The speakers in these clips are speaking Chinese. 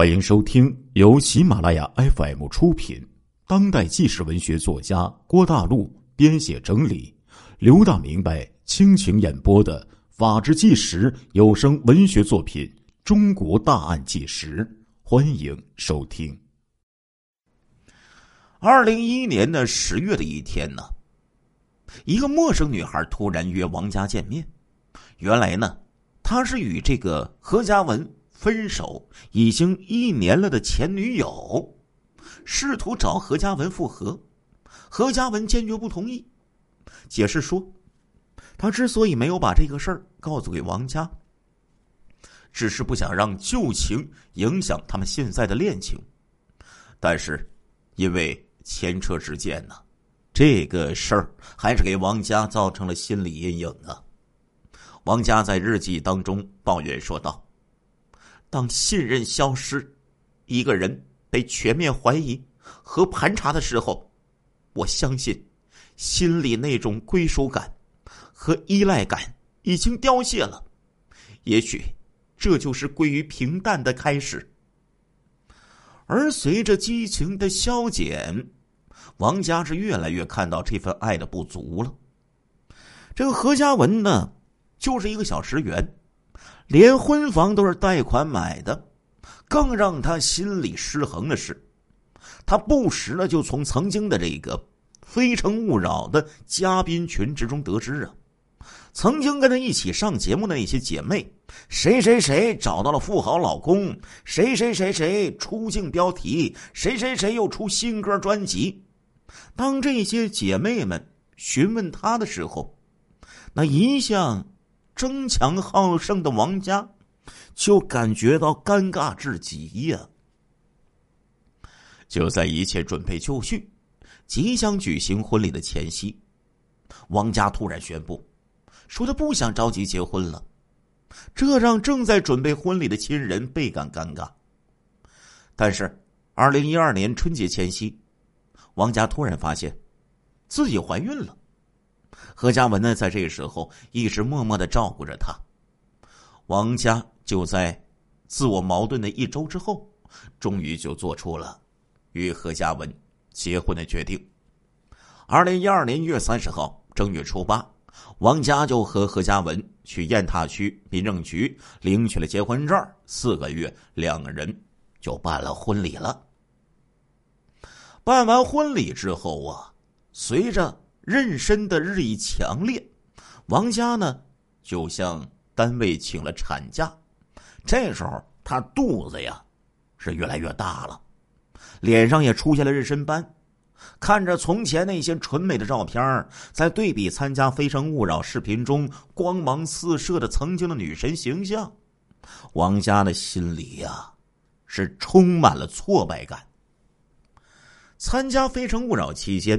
欢迎收听由喜马拉雅 FM 出品、当代纪实文学作家郭大陆编写整理、刘大明白倾情演播的《法制纪实》有声文学作品《中国大案纪实》，欢迎收听。二零一一年的十月的一天呢，一个陌生女孩突然约王佳见面。原来呢，她是与这个何嘉文。分手已经一年了的前女友，试图找何嘉文复合，何嘉文坚决不同意，解释说，他之所以没有把这个事儿告诉给王佳，只是不想让旧情影响他们现在的恋情。但是，因为前车之鉴呢，这个事儿还是给王佳造成了心理阴影啊。王佳在日记当中抱怨说道。当信任消失，一个人被全面怀疑和盘查的时候，我相信心里那种归属感和依赖感已经凋谢了。也许这就是归于平淡的开始。而随着激情的消减，王佳是越来越看到这份爱的不足了。这个何嘉文呢，就是一个小职员。连婚房都是贷款买的，更让他心里失衡的是，他不时的就从曾经的这个《非诚勿扰》的嘉宾群之中得知啊，曾经跟他一起上节目的那些姐妹，谁谁谁找到了富豪老公，谁谁谁谁出镜标题，谁谁谁又出新歌专辑。当这些姐妹们询问他的时候，那一向。争强好胜的王家，就感觉到尴尬至极呀。就在一切准备就绪、即将举行婚礼的前夕，王家突然宣布，说他不想着急结婚了，这让正在准备婚礼的亲人倍感尴尬。但是，二零一二年春节前夕，王家突然发现自己怀孕了。何家文呢，在这个时候一直默默的照顾着他。王家就在自我矛盾的一周之后，终于就做出了与何家文结婚的决定。二零一二年一月三十号正月初八，王家就和何家文去雁塔区民政局领取了结婚证。四个月，两个人就办了婚礼了。办完婚礼之后啊，随着。妊娠的日益强烈，王佳呢就向单位请了产假。这时候她肚子呀是越来越大了，脸上也出现了妊娠斑。看着从前那些纯美的照片，在对比参加《非诚勿扰》视频中光芒四射的曾经的女神形象，王佳的心里呀是充满了挫败感。参加《非诚勿扰》期间。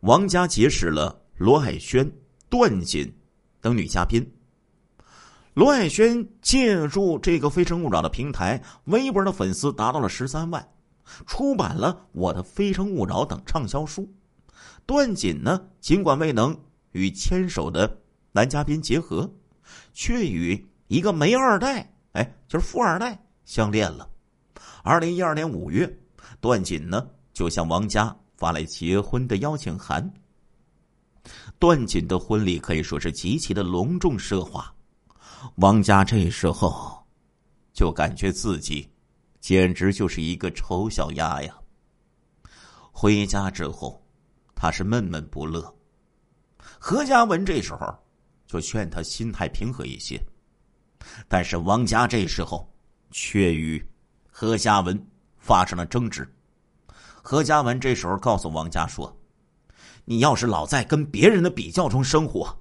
王佳结识了罗海轩、段锦等女嘉宾。罗海轩借助这个《非诚勿扰》的平台，微博的粉丝达到了十三万，出版了《我的非诚勿扰》等畅销书。段锦呢，尽管未能与牵手的男嘉宾结合，却与一个煤二代，哎，就是富二代相恋了。二零一二年五月，段锦呢就向王佳。发来结婚的邀请函。段锦的婚礼可以说是极其的隆重奢华，王家这时候就感觉自己简直就是一个丑小鸭呀。回家之后，他是闷闷不乐。何嘉文这时候就劝他心态平和一些，但是王家这时候却与何嘉文发生了争执。何家文这时候告诉王佳说：“你要是老在跟别人的比较中生活，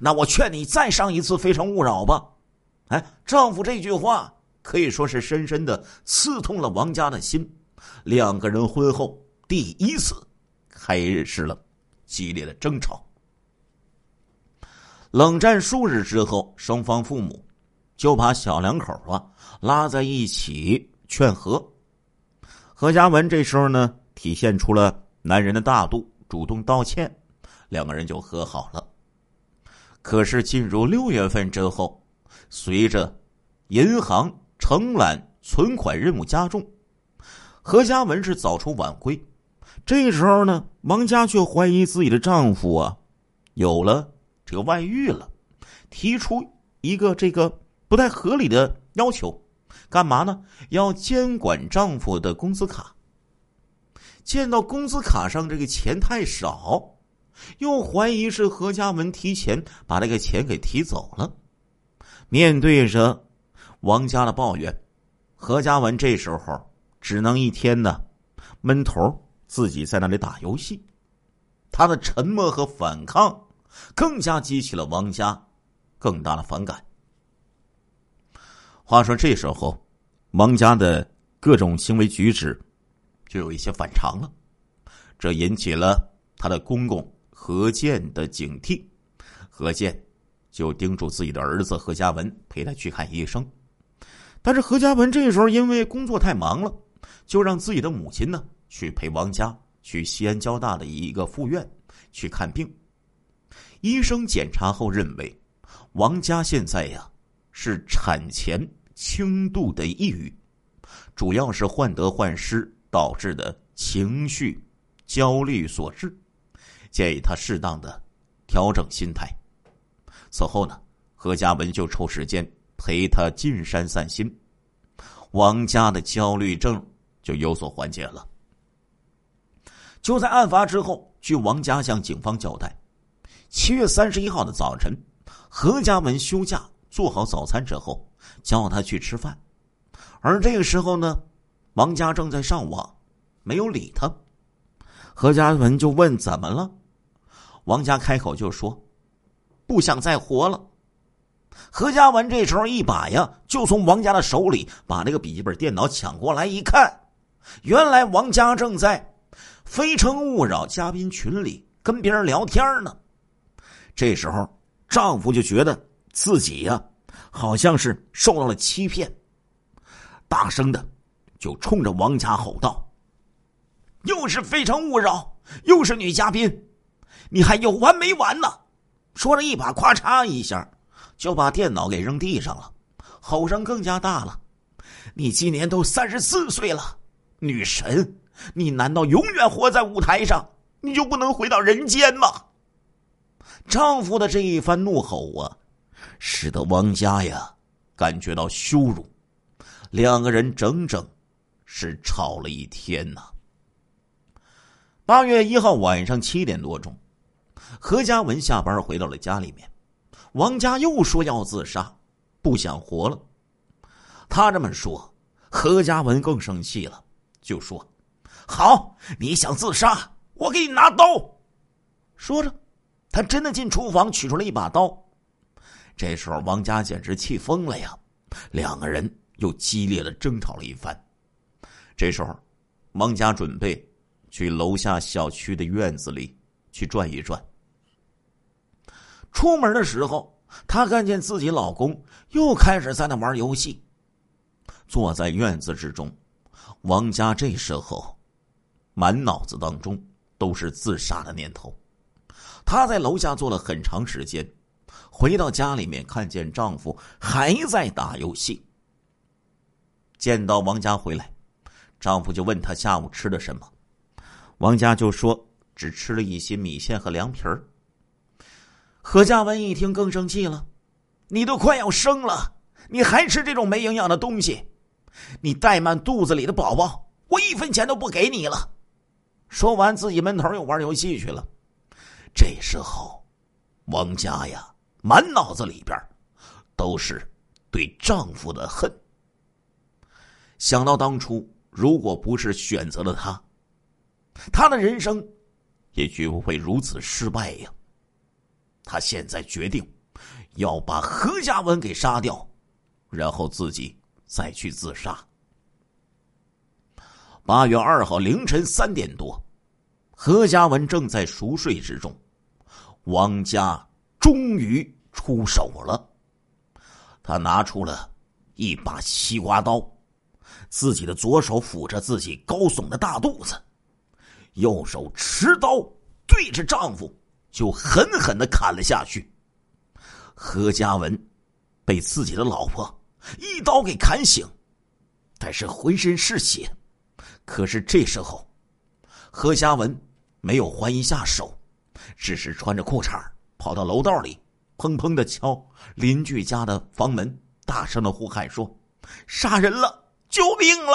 那我劝你再上一次《非诚勿扰》吧。”哎，丈夫这句话可以说是深深的刺痛了王佳的心。两个人婚后第一次开始了激烈的争吵。冷战数日之后，双方父母就把小两口啊拉在一起劝和。何家文这时候呢，体现出了男人的大度，主动道歉，两个人就和好了。可是进入六月份之后，随着银行承揽存款任务加重，何家文是早出晚归。这时候呢，王佳却怀疑自己的丈夫啊，有了这个外遇了，提出一个这个不太合理的要求，干嘛呢？要监管丈夫的工资卡。见到工资卡上这个钱太少，又怀疑是何家文提前把这个钱给提走了。面对着王家的抱怨，何家文这时候只能一天呢闷头。自己在那里打游戏，他的沉默和反抗，更加激起了王家更大的反感。话说这时候，王家的各种行为举止就有一些反常了，这引起了他的公公何健的警惕。何健就叮嘱自己的儿子何家文陪他去看医生，但是何家文这时候因为工作太忙了，就让自己的母亲呢。去陪王家去西安交大的一个附院去看病，医生检查后认为，王家现在呀是产前轻度的抑郁，主要是患得患失导致的情绪焦虑所致，建议他适当的调整心态。此后呢，何家文就抽时间陪他进山散心，王家的焦虑症就有所缓解了。就在案发之后，据王家向警方交代，七月三十一号的早晨，何家文休假做好早餐之后，叫他去吃饭。而这个时候呢，王佳正在上网，没有理他。何家文就问怎么了，王佳开口就说：“不想再活了。”何家文这时候一把呀，就从王家的手里把那个笔记本电脑抢过来，一看，原来王家正在。《非诚勿扰》嘉宾群里跟别人聊天呢，这时候丈夫就觉得自己呀好像是受到了欺骗，大声的就冲着王家吼道：“又是《非诚勿扰》，又是女嘉宾，你还有完没完呢？”说着，一把咔嚓一下就把电脑给扔地上了，吼声更加大了：“你今年都三十四岁了，女神！”你难道永远活在舞台上，你就不能回到人间吗？丈夫的这一番怒吼啊，使得王家呀感觉到羞辱，两个人整整是吵了一天呐。八月一号晚上七点多钟，何家文下班回到了家里面，王家又说要自杀，不想活了。他这么说，何家文更生气了，就说。好，你想自杀，我给你拿刀。说着，他真的进厨房取出了一把刀。这时候，王佳简直气疯了呀！两个人又激烈的争吵了一番。这时候，王佳准备去楼下小区的院子里去转一转。出门的时候，她看见自己老公又开始在那玩游戏。坐在院子之中，王佳这时候。满脑子当中都是自杀的念头，她在楼下坐了很长时间，回到家里面看见丈夫还在打游戏。见到王佳回来，丈夫就问她下午吃的什么，王佳就说只吃了一些米线和凉皮儿。何家文一听更生气了：“你都快要生了，你还吃这种没营养的东西？你怠慢肚子里的宝宝，我一分钱都不给你了。”说完，自己闷头又玩游戏去了。这时候，王佳呀，满脑子里边都是对丈夫的恨。想到当初，如果不是选择了他，他的人生也绝不会如此失败呀。他现在决定要把何家文给杀掉，然后自己再去自杀。八月二号凌晨三点多，何家文正在熟睡之中，王家终于出手了。他拿出了一把西瓜刀，自己的左手抚着自己高耸的大肚子，右手持刀对着丈夫就狠狠的砍了下去。何家文被自己的老婆一刀给砍醒。但是浑身是血。可是这时候，何家文没有还一下手，只是穿着裤衩跑到楼道里，砰砰的敲邻居家的房门，大声的呼喊说：“杀人了！救命了！”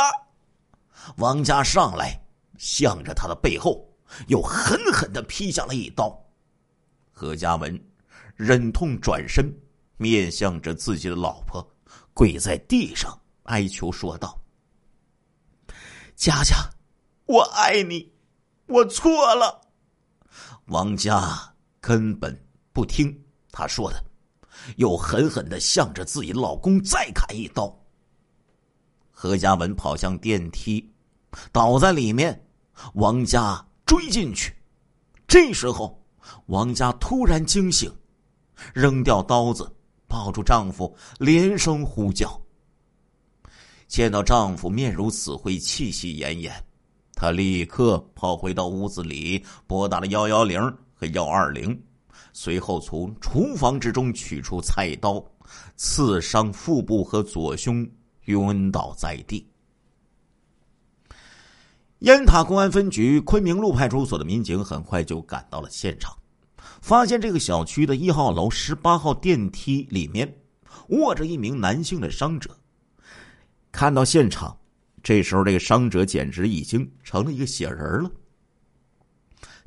王家上来，向着他的背后又狠狠的劈下了一刀。何家文忍痛转身，面向着自己的老婆，跪在地上哀求说道：“佳佳，我爱你，我错了。”王家根本不听他说的，又狠狠的向着自己老公再砍一刀。何家文跑向电梯，倒在里面，王家追进去。这时候。王家突然惊醒，扔掉刀子，抱住丈夫，连声呼叫。见到丈夫面如死灰，气息奄奄，她立刻跑回到屋子里，拨打了幺幺零和幺二零，随后从厨房之中取出菜刀，刺伤腹部和左胸，晕倒在地。雁塔公安分局昆明路派出所的民警很快就赶到了现场，发现这个小区的一号楼十八号电梯里面卧着一名男性的伤者。看到现场，这时候这个伤者简直已经成了一个血人了。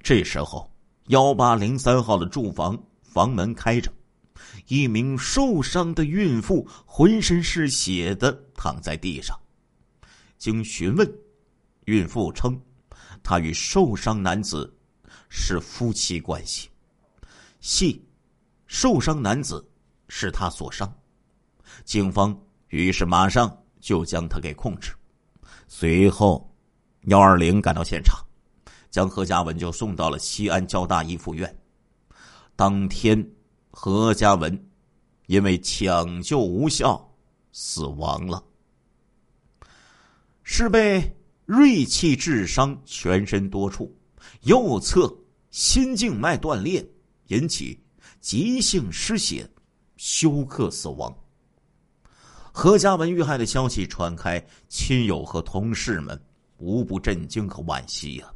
这时候，幺八零三号的住房房门开着，一名受伤的孕妇浑身是血的躺在地上。经询问。孕妇称，她与受伤男子是夫妻关系，系受伤男子是她所伤。警方于是马上就将他给控制。随后，幺二零赶到现场，将何家文就送到了西安交大一附院。当天，何家文因为抢救无效死亡了，是被。锐器致伤，全身多处，右侧心静脉断裂，引起急性失血，休克死亡。何家文遇害的消息传开，亲友和同事们无不震惊和惋惜呀。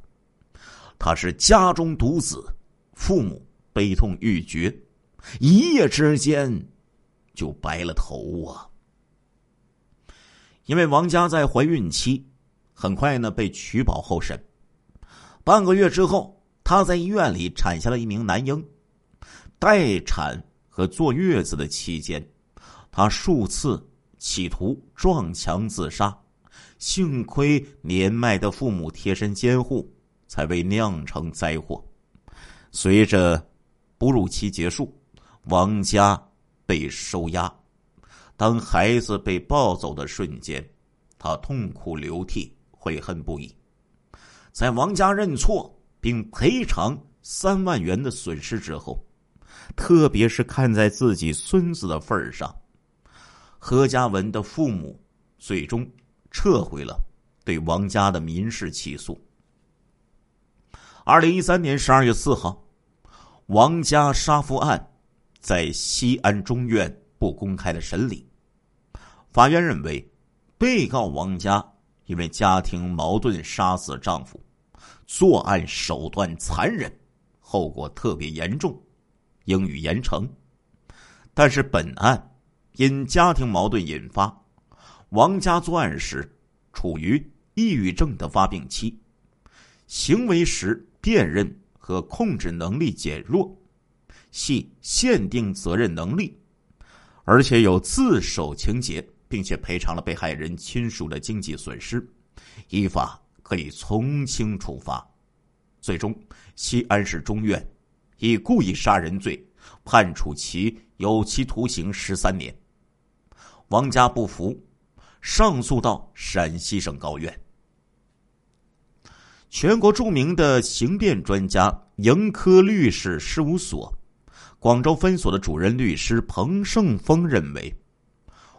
他是家中独子，父母悲痛欲绝，一夜之间就白了头啊。因为王家在怀孕期。很快呢，被取保候审。半个月之后，她在医院里产下了一名男婴。待产和坐月子的期间，她数次企图撞墙自杀，幸亏年迈的父母贴身监护，才未酿成灾祸。随着哺乳期结束，王家被收押。当孩子被抱走的瞬间，他痛哭流涕。悔恨不已，在王家认错并赔偿三万元的损失之后，特别是看在自己孙子的份上，何家文的父母最终撤回了对王家的民事起诉。二零一三年十二月四号，王家杀夫案在西安中院不公开的审理，法院认为，被告王家。因为家庭矛盾杀死丈夫，作案手段残忍，后果特别严重，应予严惩。但是本案因家庭矛盾引发，王家作案时处于抑郁症的发病期，行为时辨认和控制能力减弱，系限定责任能力，而且有自首情节。并且赔偿了被害人亲属的经济损失，依法可以从轻处罚。最终，西安市中院以故意杀人罪判处其有期徒刑十三年。王家不服，上诉到陕西省高院。全国著名的刑辩专家盈科律师事务所广州分所的主任律师彭胜峰认为。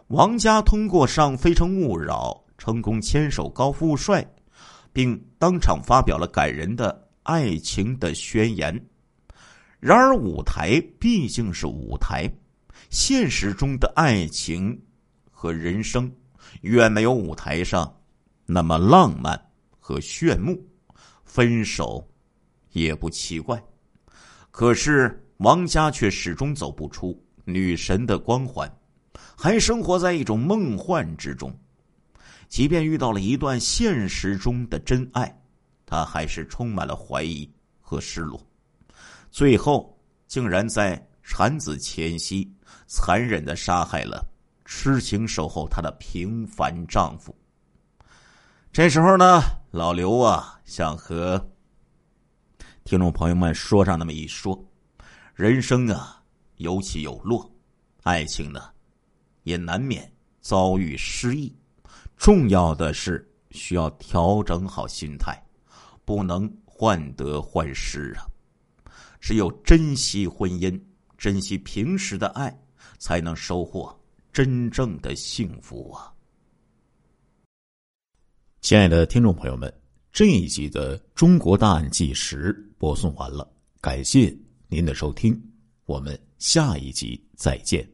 王佳通过上《非诚勿扰》成功牵手高富帅，并当场发表了感人的爱情的宣言。然而，舞台毕竟是舞台，现实中的爱情和人生远没有舞台上那么浪漫和炫目，分手也不奇怪。可是王家却始终走不出女神的光环，还生活在一种梦幻之中。即便遇到了一段现实中的真爱，他还是充满了怀疑和失落。最后，竟然在产子前夕，残忍的杀害了痴情守候她的平凡丈夫。这时候呢，老刘啊，想和听众朋友们说上那么一说：人生啊，有起有落，爱情呢，也难免遭遇失意。重要的是需要调整好心态，不能患得患失啊！只有珍惜婚姻，珍惜平时的爱，才能收获真正的幸福啊！亲爱的听众朋友们，这一集的《中国大案纪实》播送完了，感谢您的收听，我们下一集再见。